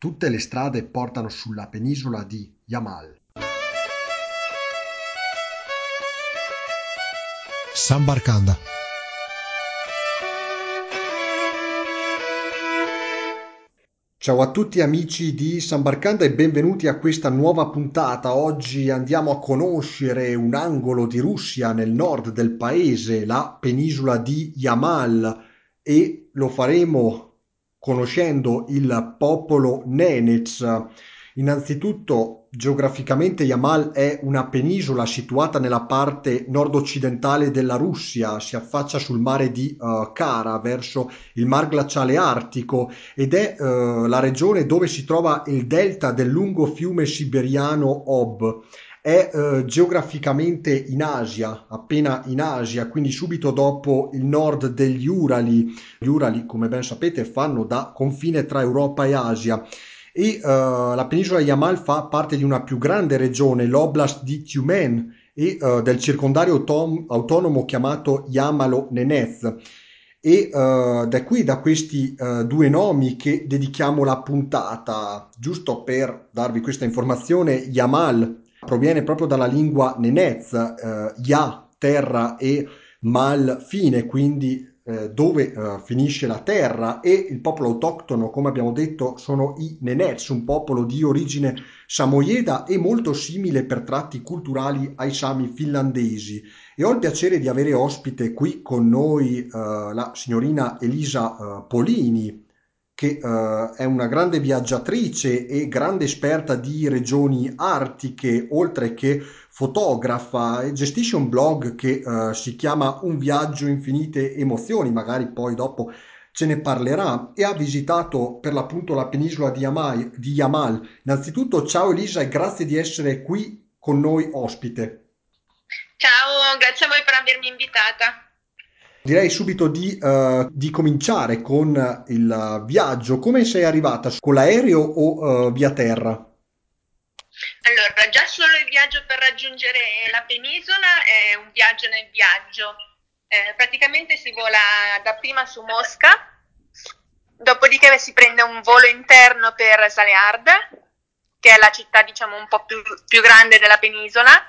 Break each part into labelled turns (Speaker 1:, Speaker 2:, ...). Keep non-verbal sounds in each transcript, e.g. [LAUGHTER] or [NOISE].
Speaker 1: Tutte le strade portano sulla penisola di Yamal.
Speaker 2: Sambarcanda.
Speaker 1: Ciao a tutti amici di Sambarcanda e benvenuti a questa nuova puntata. Oggi andiamo a conoscere un angolo di Russia nel nord del paese, la penisola di Yamal e lo faremo conoscendo il popolo Nenets. Innanzitutto, geograficamente Yamal è una penisola situata nella parte nord-occidentale della Russia, si affaccia sul mare di uh, Kara verso il mar glaciale artico ed è uh, la regione dove si trova il delta del lungo fiume siberiano Ob è eh, geograficamente in Asia, appena in Asia, quindi subito dopo il nord degli Urali. Gli Urali, come ben sapete, fanno da confine tra Europa e Asia. E uh, la penisola Yamal fa parte di una più grande regione, l'oblast di Tyumen, e uh, del circondario autom- autonomo chiamato Yamalo-Nenez. E uh, da qui, da questi due nomi che dedichiamo la puntata, giusto per darvi questa informazione, Yamal proviene proprio dalla lingua nenez, eh, ya, terra e mal, fine, quindi eh, dove eh, finisce la terra e il popolo autoctono, come abbiamo detto, sono i Nenets, un popolo di origine samoyeda e molto simile per tratti culturali ai sami finlandesi. E ho il piacere di avere ospite qui con noi eh, la signorina Elisa eh, Polini, che uh, è una grande viaggiatrice e grande esperta di regioni artiche, oltre che fotografa e gestisce un blog che uh, si chiama Un viaggio infinite emozioni, magari poi dopo ce ne parlerà e ha visitato per l'appunto la penisola di, Yamal, di Yamal. Innanzitutto ciao Elisa e grazie di essere qui con noi ospite.
Speaker 3: Ciao, grazie a voi per avermi invitata.
Speaker 1: Direi subito di, uh, di, cominciare con il viaggio. Come sei arrivata? Con l'aereo o uh, via terra?
Speaker 3: Allora, già solo il viaggio per raggiungere la penisola è un viaggio nel viaggio. Eh, praticamente si vola dapprima su Mosca, dopodiché si prende un volo interno per Salearda, che è la città diciamo un po' più, più grande della penisola,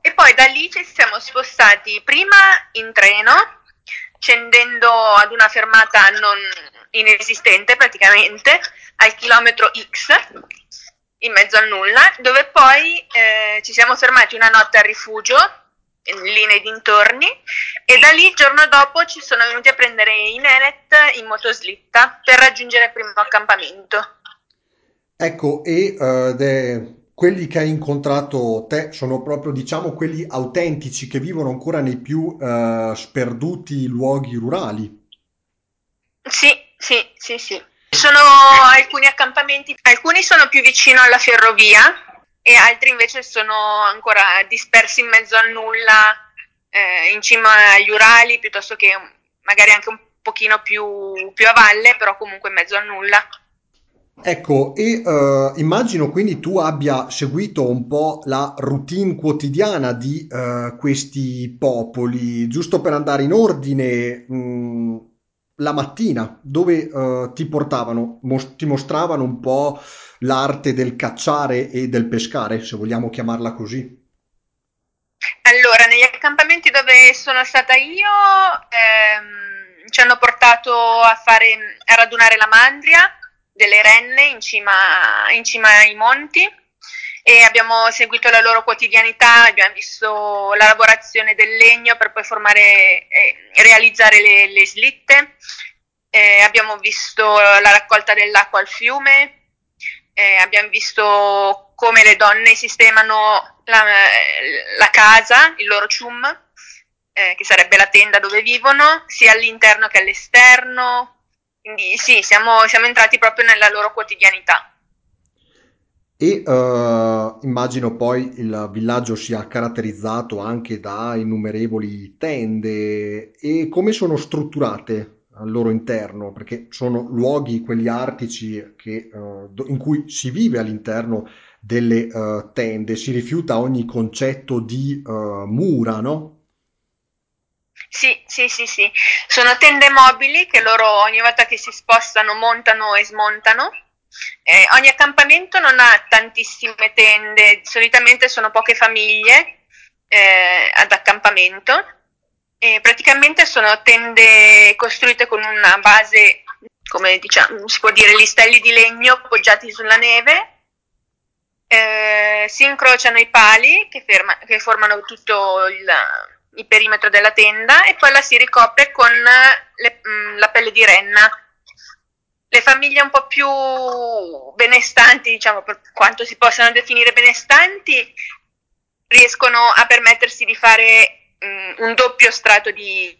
Speaker 3: e poi da lì ci siamo spostati prima in treno scendendo ad una fermata non inesistente praticamente al chilometro X in mezzo al nulla, dove poi eh, ci siamo fermati una notte a rifugio lì nei dintorni e da lì il giorno dopo ci sono venuti a prendere i Nenet in motoslitta per raggiungere il primo accampamento.
Speaker 1: Ecco, e uh, de, quelli che hai incontrato te sono proprio, diciamo, quelli autentici che vivono ancora nei più uh, sperduti luoghi rurali.
Speaker 3: Sì, sì, sì, sì. Sono alcuni accampamenti, alcuni sono più vicino alla ferrovia e altri invece sono ancora dispersi in mezzo al nulla, eh, in cima agli Urali, piuttosto che magari anche un pochino più, più a valle, però comunque in mezzo al nulla.
Speaker 1: Ecco, e uh, immagino quindi tu abbia seguito un po' la routine quotidiana di uh, questi popoli, giusto per andare in ordine, mh, mm, la mattina, dove uh, ti portavano, mos- ti mostravano un po' l'arte del cacciare e del pescare, se vogliamo chiamarla così.
Speaker 3: Allora, negli accampamenti dove sono stata io, ehm, ci hanno portato a, fare, a radunare la mandria delle renne in cima, in cima ai monti e abbiamo seguito la loro quotidianità, abbiamo visto la lavorazione del legno per poi formare e realizzare le, le slitte, eh, abbiamo visto la raccolta dell'acqua al fiume, eh, abbiamo visto come le donne sistemano la, la casa, il loro cium, eh, che sarebbe la tenda dove vivono, sia all'interno che all'esterno, quindi sì, siamo, siamo entrati proprio nella loro quotidianità.
Speaker 1: E uh, immagino poi il villaggio sia caratterizzato anche da innumerevoli tende e come sono strutturate al loro interno, perché sono luoghi, quelli artici, che, uh, in cui si vive all'interno delle uh, tende, si rifiuta ogni concetto di mura, no?
Speaker 3: Sì, sì, sì, sì. Sono tende mobili che loro ogni volta che si spostano montano e smontano. Eh, ogni accampamento non ha tantissime tende, solitamente sono poche famiglie eh, ad accampamento e praticamente sono tende costruite con una base, come diciamo, si può dire, listelli di legno appoggiati sulla neve. Eh, si incrociano i pali che, ferma, che formano tutto il, il, perimetro della tenda e poi la si ricopre con le, mh, la pelle di renna le famiglie un po' più benestanti, diciamo per quanto si possano definire benestanti, riescono a permettersi di fare um, un doppio strato di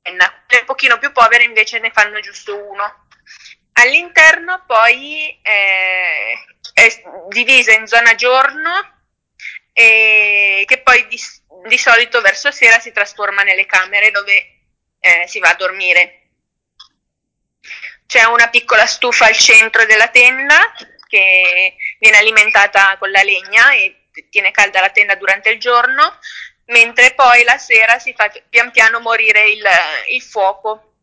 Speaker 3: penna. Le un pochino più povere invece ne fanno giusto uno. All'interno poi eh, è divisa in zona giorno e che poi di, di, solito verso sera si trasforma nelle camere dove eh, si va a dormire. C'è una piccola stufa al centro della tenda che viene alimentata con la legna e tiene calda la tenda durante il giorno, mentre poi la sera si fa pian piano morire il, il fuoco.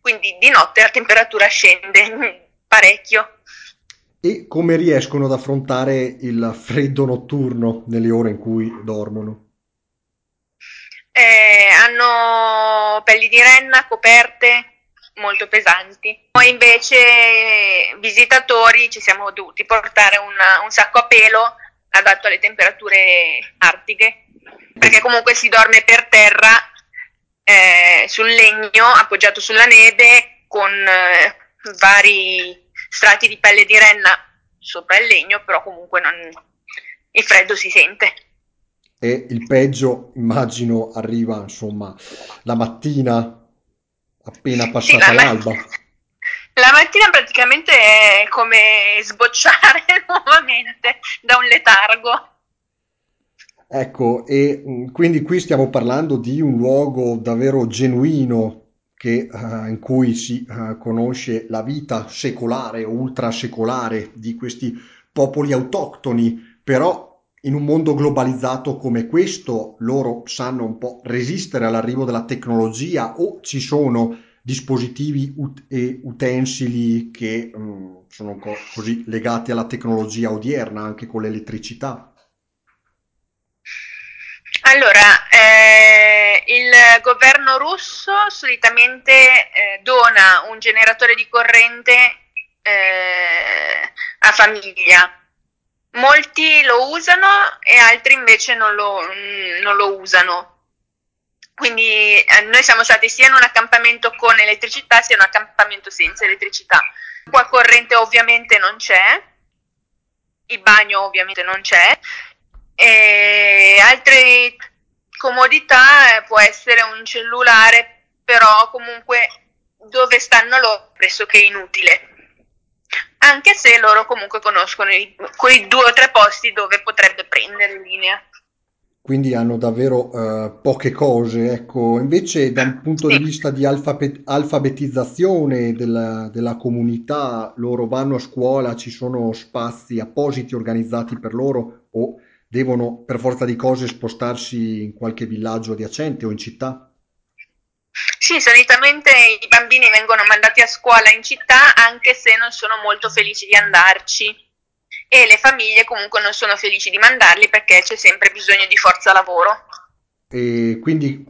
Speaker 3: Quindi di notte la temperatura scende [LAUGHS] parecchio.
Speaker 1: E come riescono ad affrontare il freddo notturno nelle ore in cui dormono?
Speaker 3: Eh, hanno pelli di renna, coperte, molto pesanti. Noi invece visitatori ci siamo dovuti portare una, un sacco a pelo adatto alle temperature artiche, perché comunque si dorme per terra eh, sul legno appoggiato sulla neve con eh, vari strati di pelle di renna sopra il legno, però comunque non, il freddo si sente.
Speaker 1: E il peggio, immagino, arriva insomma la mattina appena passata sì, la l'alba.
Speaker 3: La mattina praticamente è come sbocciare [LAUGHS] nuovamente da un letargo.
Speaker 1: Ecco, e mm, quindi qui stiamo parlando di un luogo davvero genuino che, uh, in cui si uh, conosce la vita secolare o ultrasecolare di questi popoli autoctoni, però in un mondo globalizzato come questo loro sanno un po' resistere all'arrivo della tecnologia o ci sono dispositivi ut- e utensili che um, sono co- così legati alla tecnologia odierna anche con l'elettricità?
Speaker 3: Allora, eh, il governo russo solitamente eh, dona un generatore di corrente eh, a famiglia molti lo usano e altri invece non lo, non lo usano. Quindi eh, noi siamo stati sia in un accampamento con elettricità sia in un accampamento senza elettricità. Qua corrente ovviamente non c'è, il bagno ovviamente non c'è, e altre comodità eh, può essere un cellulare, però comunque dove stanno loro pressoché inutile anche se loro comunque conoscono i, quei due o tre posti dove potrebbe prendere linea.
Speaker 1: Quindi hanno davvero uh, poche cose, ecco. Invece da un punto sì. di vista di alfabet- alfabetizzazione della, della, comunità, loro vanno a scuola, ci sono spazi appositi organizzati per loro o devono per forza di cose spostarsi in qualche villaggio adiacente o in città?
Speaker 3: Sì, solitamente i bambini vengono mandati a scuola in città anche se non sono molto felici di andarci e le famiglie comunque non sono felici di mandarli perché c'è sempre bisogno di forza lavoro.
Speaker 1: E quindi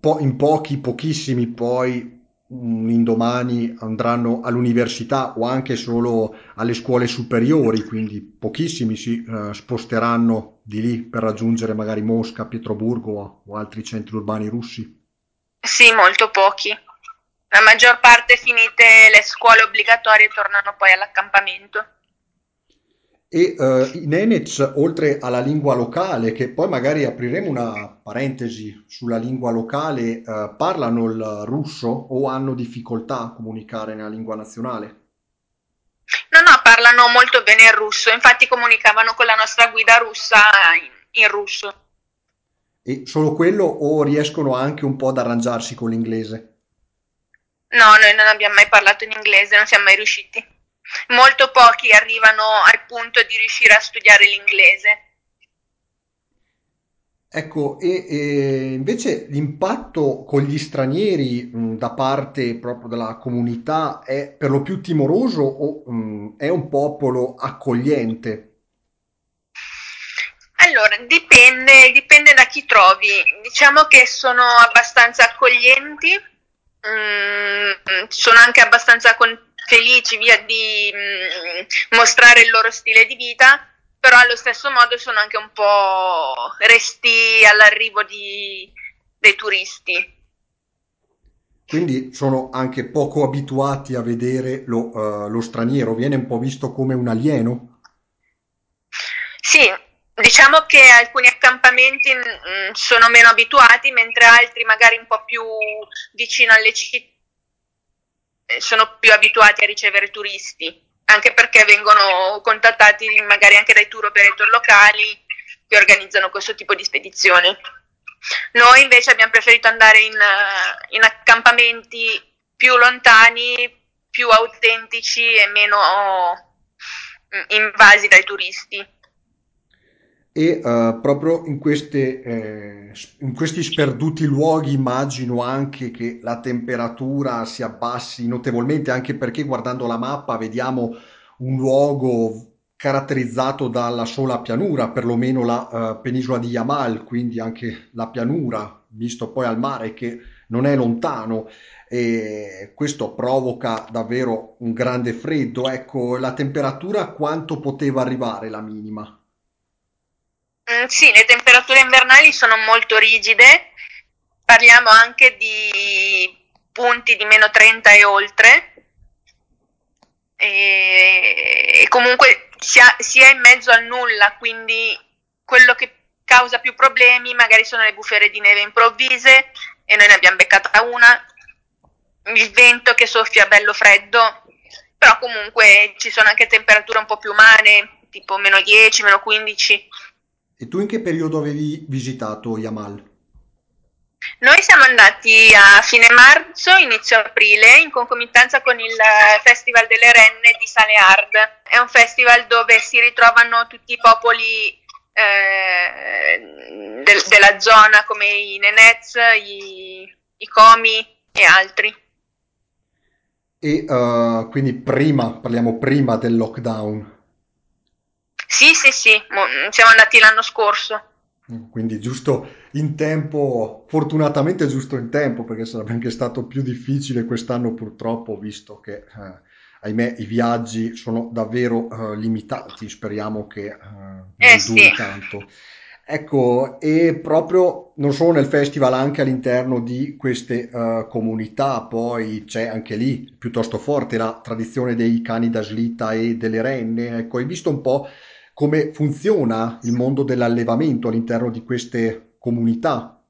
Speaker 1: po- in pochi, pochissimi poi un indomani andranno all'università o anche solo alle scuole superiori, quindi pochissimi si uh, sposteranno di lì per raggiungere magari Mosca, Pietroburgo o altri centri urbani russi.
Speaker 3: Sì, molto pochi. La maggior parte finite le scuole obbligatorie tornano poi all'accampamento.
Speaker 1: E uh, i Nenets, oltre alla lingua locale, che poi magari apriremo una parentesi sulla lingua locale, uh, parlano il russo o hanno difficoltà a comunicare nella lingua nazionale?
Speaker 3: No, no, parlano molto bene il russo, infatti comunicavano con la nostra guida russa in, in russo.
Speaker 1: E solo quello o riescono anche un po' ad arrangiarsi con l'inglese?
Speaker 3: No, noi non abbiamo mai parlato in inglese, non siamo mai riusciti. Molto pochi arrivano al punto di riuscire a studiare l'inglese.
Speaker 1: Ecco, e, e invece l'impatto con gli stranieri mh, da parte proprio della comunità è per lo più timoroso o mh, è un popolo accogliente?
Speaker 3: Allora, dipende, dipende da chi trovi. Diciamo che sono abbastanza accoglienti, mm, sono anche abbastanza con- felici via di mm, mostrare il loro stile di vita, però allo stesso modo sono anche un po' resti all'arrivo di- dei turisti.
Speaker 1: Quindi sono anche poco abituati a vedere lo, eh, lo straniero, viene un po' visto come un alieno.
Speaker 3: Sì, diciamo che alcuni accampamenti mm, sono meno abituati, mentre altri magari un po' più vicino alle città sono più abituati a ricevere turisti, anche perché vengono contattati magari anche dai tour operator locali che organizzano questo tipo di spedizione. Noi invece abbiamo preferito andare in, eh, in accampamenti più lontani, più autentici e meno mm, invasi dai turisti.
Speaker 1: E eh, proprio in queste, eh, in questi sperduti luoghi immagino anche che la temperatura si abbassi notevolmente, anche perché guardando la mappa vediamo un luogo caratterizzato dalla sola pianura, perlomeno la eh, penisola di Yamal, quindi anche la pianura, visto poi al mare che non è lontano. E questo provoca davvero un grande freddo. Ecco, la temperatura quanto poteva arrivare la minima?
Speaker 3: Mm, sì, le temperature invernali sono molto rigide, parliamo anche di punti di meno 30 e oltre, e, comunque si, si è in mezzo al nulla, quindi quello che causa più problemi magari sono le bufere di neve improvvise, e noi ne abbiamo beccata una, il vento che soffia bello freddo, però comunque ci sono anche temperature un po' più umane, tipo meno 10, meno 15.
Speaker 1: E tu in che periodo avevi visitato Yamal?
Speaker 3: Noi siamo andati a fine marzo, inizio aprile, in concomitanza con il Festival delle Renne di Saleard. È un festival dove si ritrovano tutti i popoli eh, del- della zona come i Nenets, i, i Comi e altri.
Speaker 1: E eh, quindi prima, parliamo prima del lockdown,
Speaker 3: Sì, sì, sì, mo- siamo andati l'anno scorso.
Speaker 1: quindi giusto in tempo, fortunatamente giusto in tempo, perché sarebbe anche stato più difficile quest'anno purtroppo, visto che, eh, ahimè, i viaggi sono davvero eh, limitati, speriamo che eh,
Speaker 3: Eh
Speaker 1: non
Speaker 3: sì.
Speaker 1: duri tanto. Ecco, e proprio non solo nel festival, anche all'interno di queste eh, comunità, poi c'è anche lì piuttosto forte la tradizione dei cani da slitta e delle renne. Ecco, hai visto un po' come funziona il mondo dell'allevamento all'interno di queste comunità?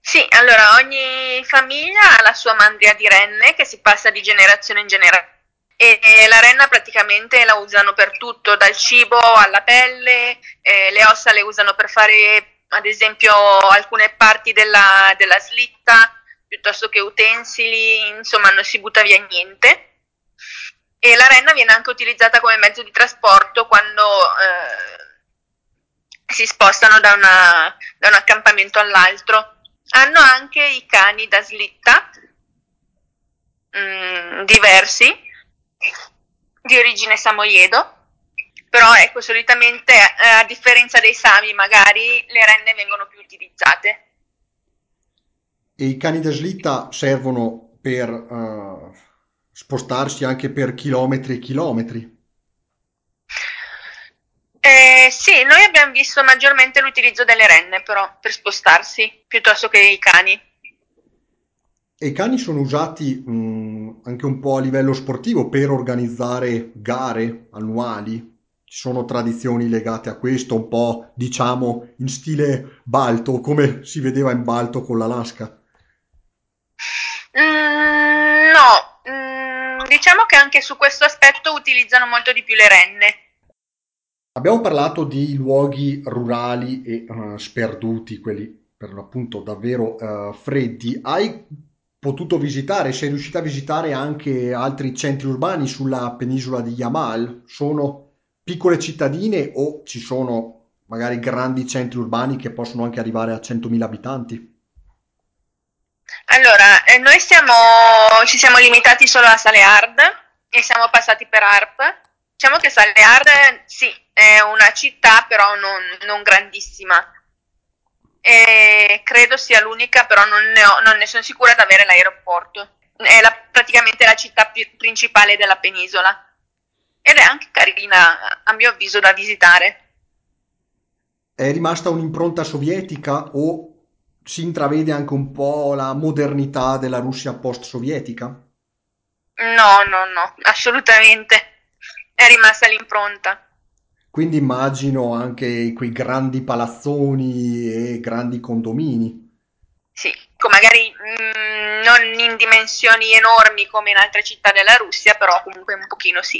Speaker 3: Sì, allora ogni famiglia ha la sua mandria di renne che si passa di generazione in generazione e la renna praticamente la usano per tutto, dal cibo alla pelle, eh, le ossa le usano per fare ad esempio alcune parti della, della slitta, piuttosto che utensili, insomma non si butta via niente. E la renna viene anche utilizzata come mezzo di trasporto quando eh, si spostano da, una- da un accampamento all'altro. Hanno anche i cani da slitta, mm, diversi, di origine samoyedo, però ecco, solitamente eh, a differenza dei sami magari le renne vengono più utilizzate.
Speaker 1: E i cani da slitta servono per eh, spostarsi anche per chilometri e chilometri.
Speaker 3: Eh, sì, noi abbiamo visto maggiormente l'utilizzo delle renne però per spostarsi piuttosto che i cani.
Speaker 1: E i cani sono usati mh, anche un po' a livello sportivo per organizzare gare annuali. Ci sono tradizioni legate a questo, un po' diciamo in stile Balto, come si vedeva in Balto con l'Alaska.
Speaker 3: Mm, no, mm, diciamo che anche su questo aspetto utilizzano molto di più le renne.
Speaker 1: Abbiamo parlato di luoghi rurali e eh, sperduti, quelli per l'appunto davvero eh, freddi. Hai potuto visitare, sei riuscita a visitare anche altri centri urbani sulla penisola di Yamal? Sono piccole cittadine o ci sono magari grandi centri urbani che possono anche arrivare a 100.000 abitanti.
Speaker 3: Allora, eh, noi siamo, ci siamo limitati solo a Sale Hard e siamo passati per ARP. Diciamo che Sale Hard, sì, è una città, però non, non grandissima. E credo sia l'unica, però non ne, ho, non ne sono sicura di avere l'aeroporto. È la, praticamente la città pi- principale della penisola. Ed è anche carina, a mio avviso, da visitare.
Speaker 1: È rimasta un'impronta sovietica o si intravede anche un po' la modernità della Russia post-sovietica?
Speaker 3: No, no, no, assolutamente. È rimasta l'impronta.
Speaker 1: Quindi immagino anche quei grandi palazzoni e grandi condomini.
Speaker 3: Sì, magari mm, non in dimensioni enormi come in altre città della Russia, però comunque un pochino sì.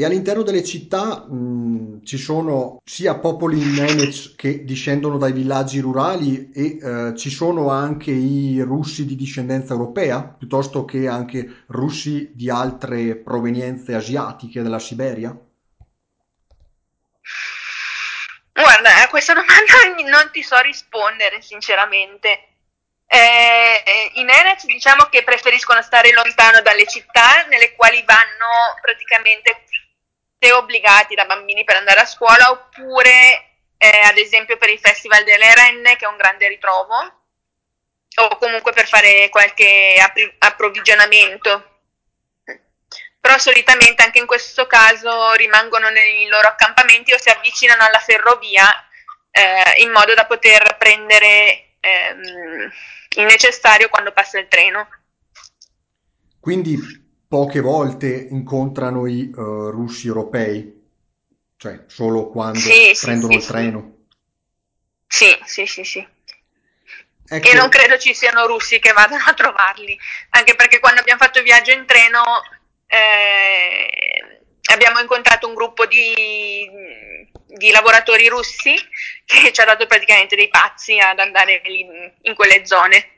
Speaker 1: E all'interno delle città mh, ci sono sia popoli nenec che discendono dai villaggi rurali e eh, ci sono anche i russi di discendenza europea, piuttosto che anche russi di altre provenienze asiatiche della Siberia.
Speaker 3: Guarda, a questa domanda [LAUGHS] non ti so rispondere, sinceramente. Eh, I Nenec diciamo che preferiscono stare lontano dalle città nelle quali vanno praticamente obbligati da bambini per andare a scuola oppure eh, ad esempio per il Festival delle Renne che è un grande ritrovo o comunque per fare qualche appri- approvvigionamento. Però solitamente anche in questo caso rimangono nei loro accampamenti o si avvicinano alla ferrovia eh, in modo da poter prendere ehm, il necessario quando passa il treno.
Speaker 1: Quindi poche volte incontrano i eh, russi europei, cioè solo quando
Speaker 3: Sì,
Speaker 1: prendono
Speaker 3: sì,
Speaker 1: il
Speaker 3: sì.
Speaker 1: treno.
Speaker 3: Sì, sì, sì, sì. E non
Speaker 1: Ecco,
Speaker 3: credo ci siano russi che vadano a trovarli, anche perché quando abbiamo fatto il viaggio in treno eh, abbiamo incontrato un gruppo di, di lavoratori russi che ci ha dato praticamente dei pazzi ad andare lì in quelle zone.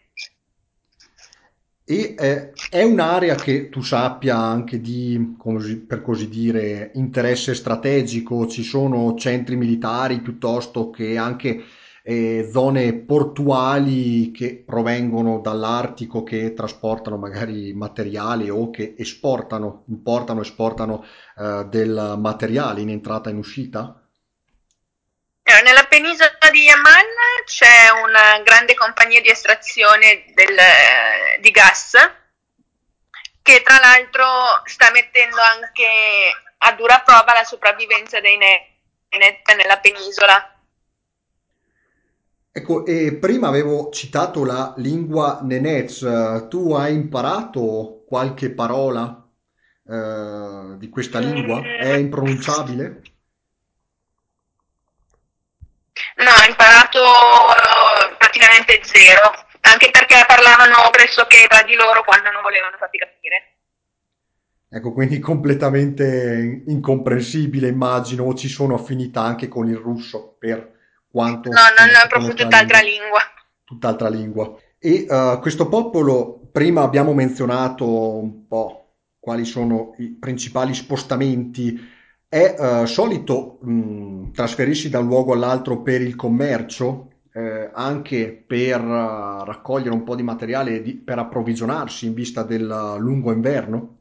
Speaker 1: E eh, è un'area che tu sappia anche di, così- per così dire, interesse strategico, ci sono centri militari piuttosto che anche eh, zone portuali che provengono dall'Artico che trasportano magari materiali o che esportano, importano, esportano eh, del materiale in entrata e in uscita?
Speaker 3: Eh, Nella penisola di Yamal c'è una grande compagnia di estrazione del, eh, di gas che tra l'altro sta mettendo anche a dura prova la sopravvivenza dei Nenet nella penisola.
Speaker 1: Ecco, e prima avevo citato la lingua nenez, eh, tu hai imparato qualche parola eh, di questa lingua? È impronunciabile?
Speaker 3: No, ho imparato eh, praticamente zero, anche perché parlavano pressoché tra di loro quando non volevano farti capire.
Speaker 1: Ecco, quindi completamente incomprensibile, immagino, o ci sono affinità anche con il russo, per
Speaker 3: No,
Speaker 1: quanto
Speaker 3: non
Speaker 1: insomma
Speaker 3: è
Speaker 1: si
Speaker 3: proprio tutt'altra
Speaker 1: lingua,
Speaker 3: lingua.
Speaker 1: tutt'altra lingua. E eh, questo popolo, prima abbiamo menzionato un po' quali sono i principali spostamenti, è eh, solito mh, trasferirsi da un luogo all'altro per il commercio, eh, anche per eh, raccogliere un po' di materiale di- per approvvigionarsi in vista del lungo inverno.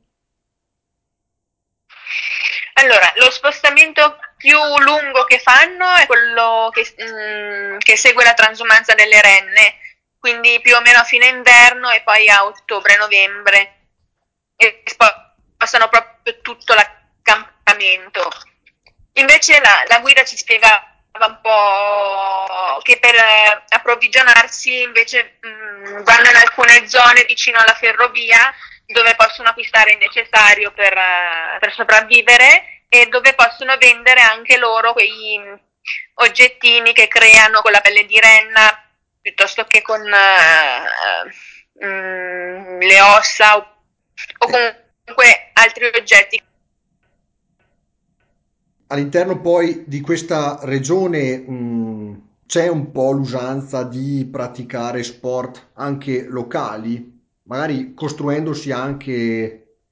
Speaker 3: Allora, lo spostamento più lungo che fanno è quello che, mm, che segue la transumanza delle renne, quindi più o meno a fine inverno e poi a ottobre-novembre e spostano proprio tutto l'accampamento. Invece la, la guida ci spiegava un po' che per eh, approvvigionarsi invece mh, vanno in alcune zone vicino alla ferrovia dove possono acquistare il necessario per, eh, per sopravvivere e dove possono vendere anche loro quei mh, oggettini che creano con la pelle di renna piuttosto che con eh, mm, le ossa o, o comunque altri oggetti.
Speaker 1: All'interno poi di questa regione mh, c'è un po' l'usanza di praticare sport anche locali, magari costruendosi anche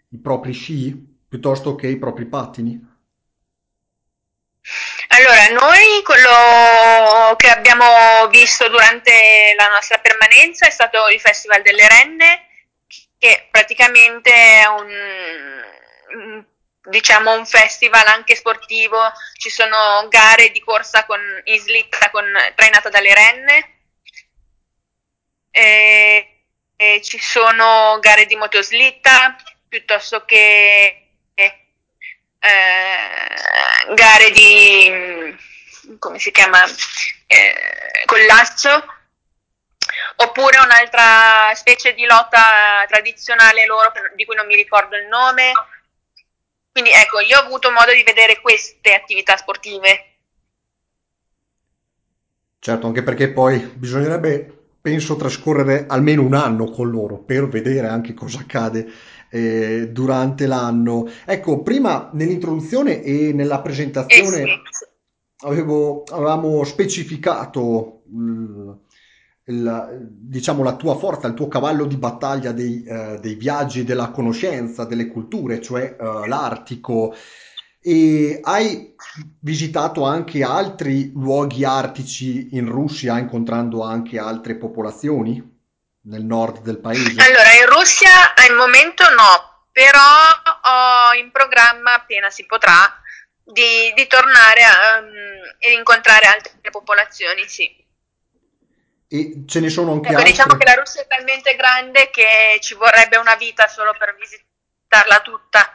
Speaker 1: i propri sci piuttosto che i propri pattini.
Speaker 3: Allora, noi quello che abbiamo visto durante la nostra permanenza è stato il Festival delle Renne, che praticamente è un, diciamo, un festival anche sportivo, ci sono gare di corsa con, in slitta con, trainata dalle renne, e, e ci sono gare di motoslitta piuttosto che eh, gare di, come si chiama, eh, collasso, oppure un'altra specie di lotta tradizionale loro di cui non mi ricordo il nome. Quindi ecco, io ho avuto modo di vedere queste attività sportive.
Speaker 1: Certo, anche perché poi bisognerebbe, penso, trascorrere almeno un anno con loro per vedere anche cosa accade eh, durante l'anno. Ecco, prima nell'introduzione e nella presentazione
Speaker 3: Eh sì.
Speaker 1: avevo- avevamo specificato mm, il- diciamo, la tua forza, il tuo cavallo di battaglia dei, eh, dei viaggi, della conoscenza, delle culture, cioè eh, l'Artico. E hai visitato anche altri luoghi artici in Russia, incontrando anche altre popolazioni nel nord del paese?
Speaker 3: Allora, in Russia al momento no, però ho in programma, appena si potrà, di, di tornare a, um, e incontrare altre popolazioni, sì.
Speaker 1: E ce ne sono anche
Speaker 3: Ecco, diciamo che
Speaker 1: altre?
Speaker 3: la Russia è talmente grande che ci vorrebbe una vita solo per visitarla tutta.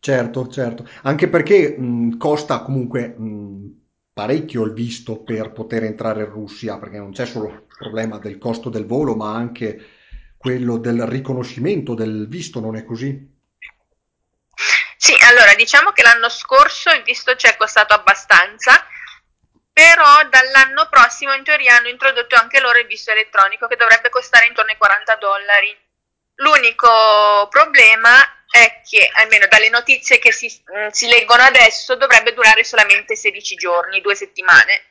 Speaker 1: Certo, certo, anche perché mh, costa comunque mh, parecchio il visto per poter entrare in Russia, perché non c'è solo il problema del costo del volo, ma anche quello del riconoscimento del visto, non è così?
Speaker 3: Sì, allora diciamo che l'anno scorso il visto ci è costato abbastanza, però dall'anno prossimo in teoria hanno introdotto anche loro il visto elettronico che dovrebbe costare intorno ai 40 dollari. L'unico problema è che, almeno dalle notizie che si, mh, si leggono adesso, dovrebbe durare solamente 16 giorni, due settimane,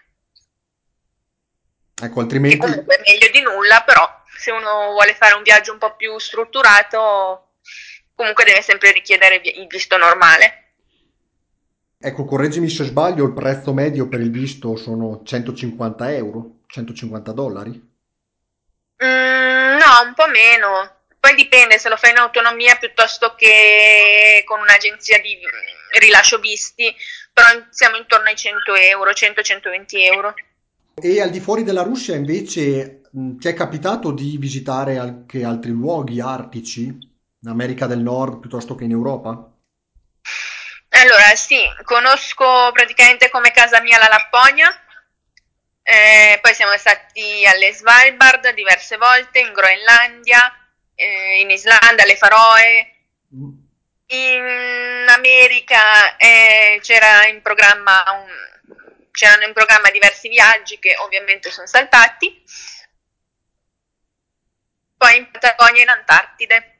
Speaker 1: Ecco,
Speaker 3: che
Speaker 1: altrimenti,
Speaker 3: comunque è meglio di nulla, però se uno vuole fare un viaggio un po' più strutturato, comunque deve sempre richiedere il visto normale.
Speaker 1: Ecco, correggimi se sbaglio, il prezzo medio per il visto sono 150 euro, 150 dollari?
Speaker 3: Mm, no, un po' meno. Poi dipende se lo fai in autonomia piuttosto che con un'agenzia di mm, rilascio visti, però siamo intorno ai 100 euro, 100-120 euro.
Speaker 1: E al di fuori della Russia invece mh, ti è capitato di visitare anche altri luoghi artici, in America del Nord piuttosto che in Europa?
Speaker 3: Allora, sì, conosco praticamente come casa mia la Lapponia, eh, poi siamo stati alle Svalbard diverse volte, in Groenlandia, eh, in Islanda, alle Faroe. In America eh, c'era in programma un- c'erano in programma diversi viaggi che ovviamente sono saltati, poi in Patagonia e in Antartide.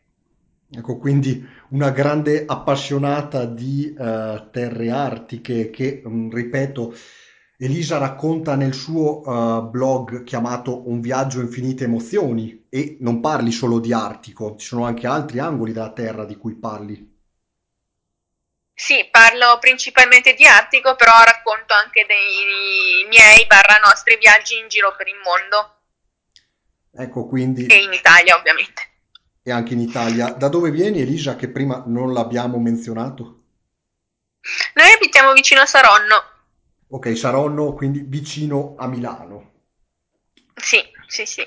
Speaker 1: Ecco, quindi una grande appassionata di eh, terre artiche che, mh, ripeto, Elisa racconta nel suo eh, blog chiamato Un viaggio infinite emozioni e non parli solo di Artico, ci sono anche altri angoli della Terra di cui parli.
Speaker 3: Sì, parlo principalmente di Artico, però racconto anche dei miei barra nostri viaggi in giro per il mondo
Speaker 1: Ecco,
Speaker 3: e
Speaker 1: quindi
Speaker 3: in Italia, ovviamente.
Speaker 1: E anche in Italia. Da dove vieni, Elisa, che prima non l'abbiamo menzionato?
Speaker 3: Noi abitiamo vicino a Saronno.
Speaker 1: Ok, Saronno, quindi vicino a Milano.
Speaker 3: Sì, sì, sì.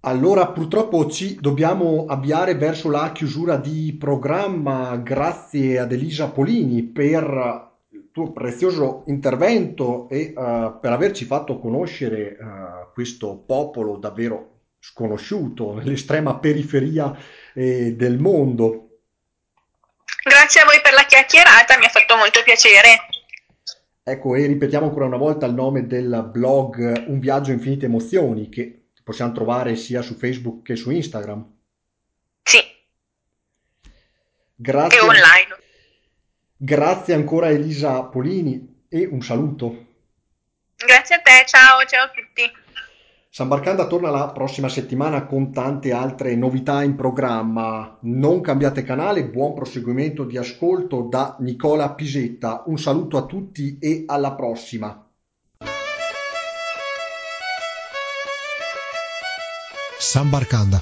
Speaker 1: Allora, purtroppo ci dobbiamo avviare verso la chiusura di programma. Grazie ad Elisa Polini per il tuo prezioso intervento e eh, per averci fatto conoscere eh, questo popolo davvero sconosciuto nell'estrema periferia eh, del mondo.
Speaker 3: Grazie a voi per la chiacchierata, mi ha fatto molto piacere.
Speaker 1: Ecco, e ripetiamo ancora una volta il nome del blog Un viaggio infinite emozioni che possiamo trovare sia su Facebook che su Instagram.
Speaker 3: Sì, e
Speaker 1: Grazie,
Speaker 3: online.
Speaker 1: grazie ancora Elisa Polini e un saluto.
Speaker 3: Grazie a te, ciao, ciao a tutti.
Speaker 1: Sambarcanda torna la prossima settimana con tante altre novità in programma. Non cambiate canale, buon proseguimento di ascolto da Nicola Pisetta. Un saluto a tutti e alla prossima.
Speaker 2: Sambarcanda